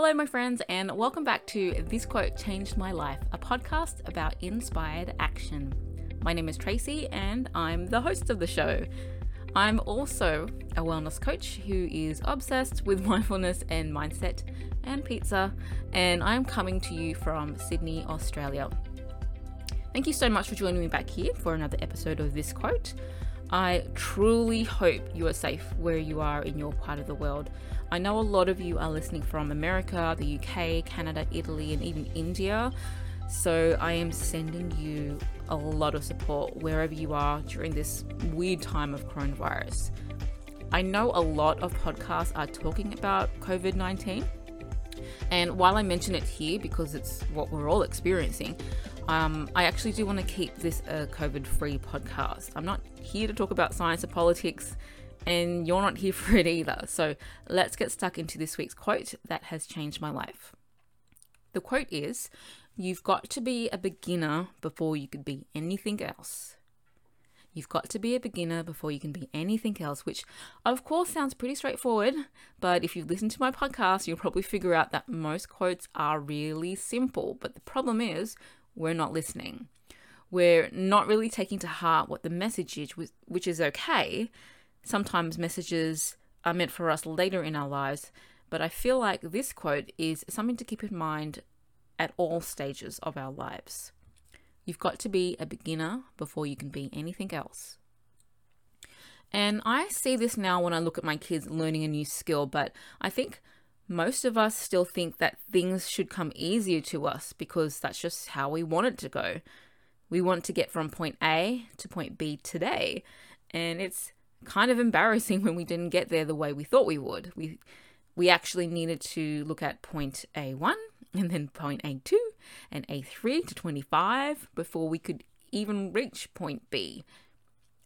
Hello, my friends, and welcome back to This Quote Changed My Life, a podcast about inspired action. My name is Tracy, and I'm the host of the show. I'm also a wellness coach who is obsessed with mindfulness and mindset and pizza, and I'm coming to you from Sydney, Australia. Thank you so much for joining me back here for another episode of This Quote. I truly hope you are safe where you are in your part of the world. I know a lot of you are listening from America, the UK, Canada, Italy, and even India. So I am sending you a lot of support wherever you are during this weird time of coronavirus. I know a lot of podcasts are talking about COVID 19. And while I mention it here because it's what we're all experiencing, um, I actually do want to keep this a COVID free podcast. I'm not here to talk about science or politics, and you're not here for it either. So let's get stuck into this week's quote that has changed my life. The quote is You've got to be a beginner before you could be anything else. You've got to be a beginner before you can be anything else, which of course sounds pretty straightforward. But if you've listened to my podcast, you'll probably figure out that most quotes are really simple. But the problem is, we're not listening. We're not really taking to heart what the message is, which is okay. Sometimes messages are meant for us later in our lives, but I feel like this quote is something to keep in mind at all stages of our lives. You've got to be a beginner before you can be anything else. And I see this now when I look at my kids learning a new skill, but I think most of us still think that things should come easier to us because that's just how we want it to go. We want to get from point A to point B today, and it's kind of embarrassing when we didn't get there the way we thought we would. We we actually needed to look at point A1 and then point A2 and A3 to 25 before we could even reach point B.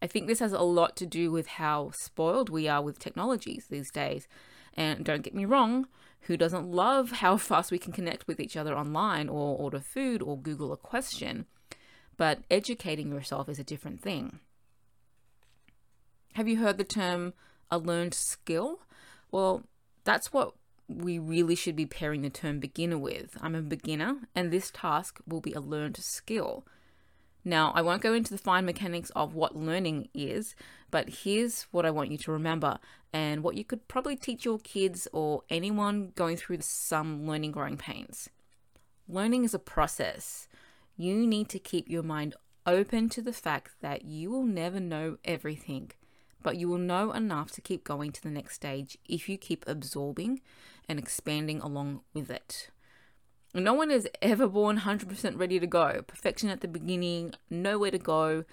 I think this has a lot to do with how spoiled we are with technologies these days. And don't get me wrong, who doesn't love how fast we can connect with each other online or order food or Google a question? But educating yourself is a different thing. Have you heard the term a learned skill? Well, that's what we really should be pairing the term beginner with. I'm a beginner, and this task will be a learned skill. Now, I won't go into the fine mechanics of what learning is, but here's what I want you to remember and what you could probably teach your kids or anyone going through some learning growing pains. Learning is a process. You need to keep your mind open to the fact that you will never know everything, but you will know enough to keep going to the next stage if you keep absorbing and expanding along with it. No one is ever born 100% ready to go. Perfection at the beginning, nowhere to go,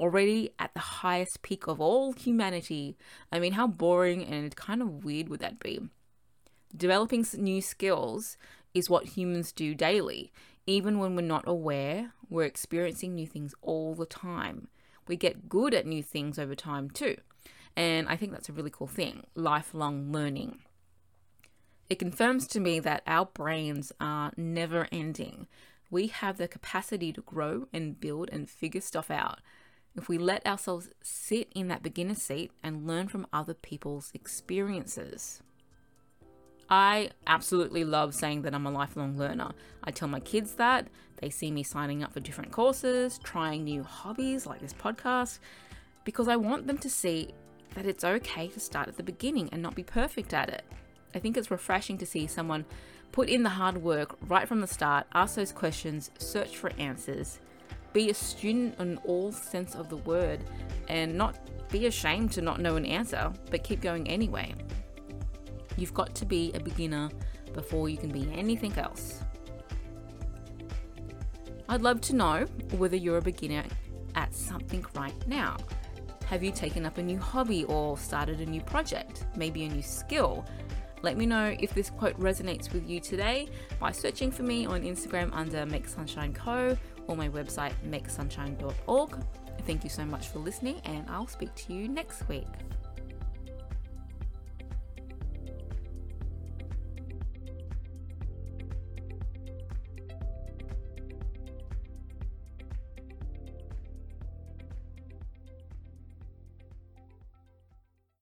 already at the highest peak of all humanity. I mean, how boring and kind of weird would that be? Developing new skills is what humans do daily. Even when we're not aware, we're experiencing new things all the time. We get good at new things over time too. And I think that's a really cool thing lifelong learning. It confirms to me that our brains are never ending. We have the capacity to grow and build and figure stuff out if we let ourselves sit in that beginner seat and learn from other people's experiences. I absolutely love saying that I'm a lifelong learner. I tell my kids that. They see me signing up for different courses, trying new hobbies like this podcast, because I want them to see that it's okay to start at the beginning and not be perfect at it. I think it's refreshing to see someone put in the hard work right from the start, ask those questions, search for answers, be a student in all sense of the word, and not be ashamed to not know an answer, but keep going anyway. You've got to be a beginner before you can be anything else. I'd love to know whether you're a beginner at something right now. Have you taken up a new hobby or started a new project, maybe a new skill? Let me know if this quote resonates with you today by searching for me on Instagram under Make Sunshine Co or my website makesunshine.org. Thank you so much for listening, and I'll speak to you next week.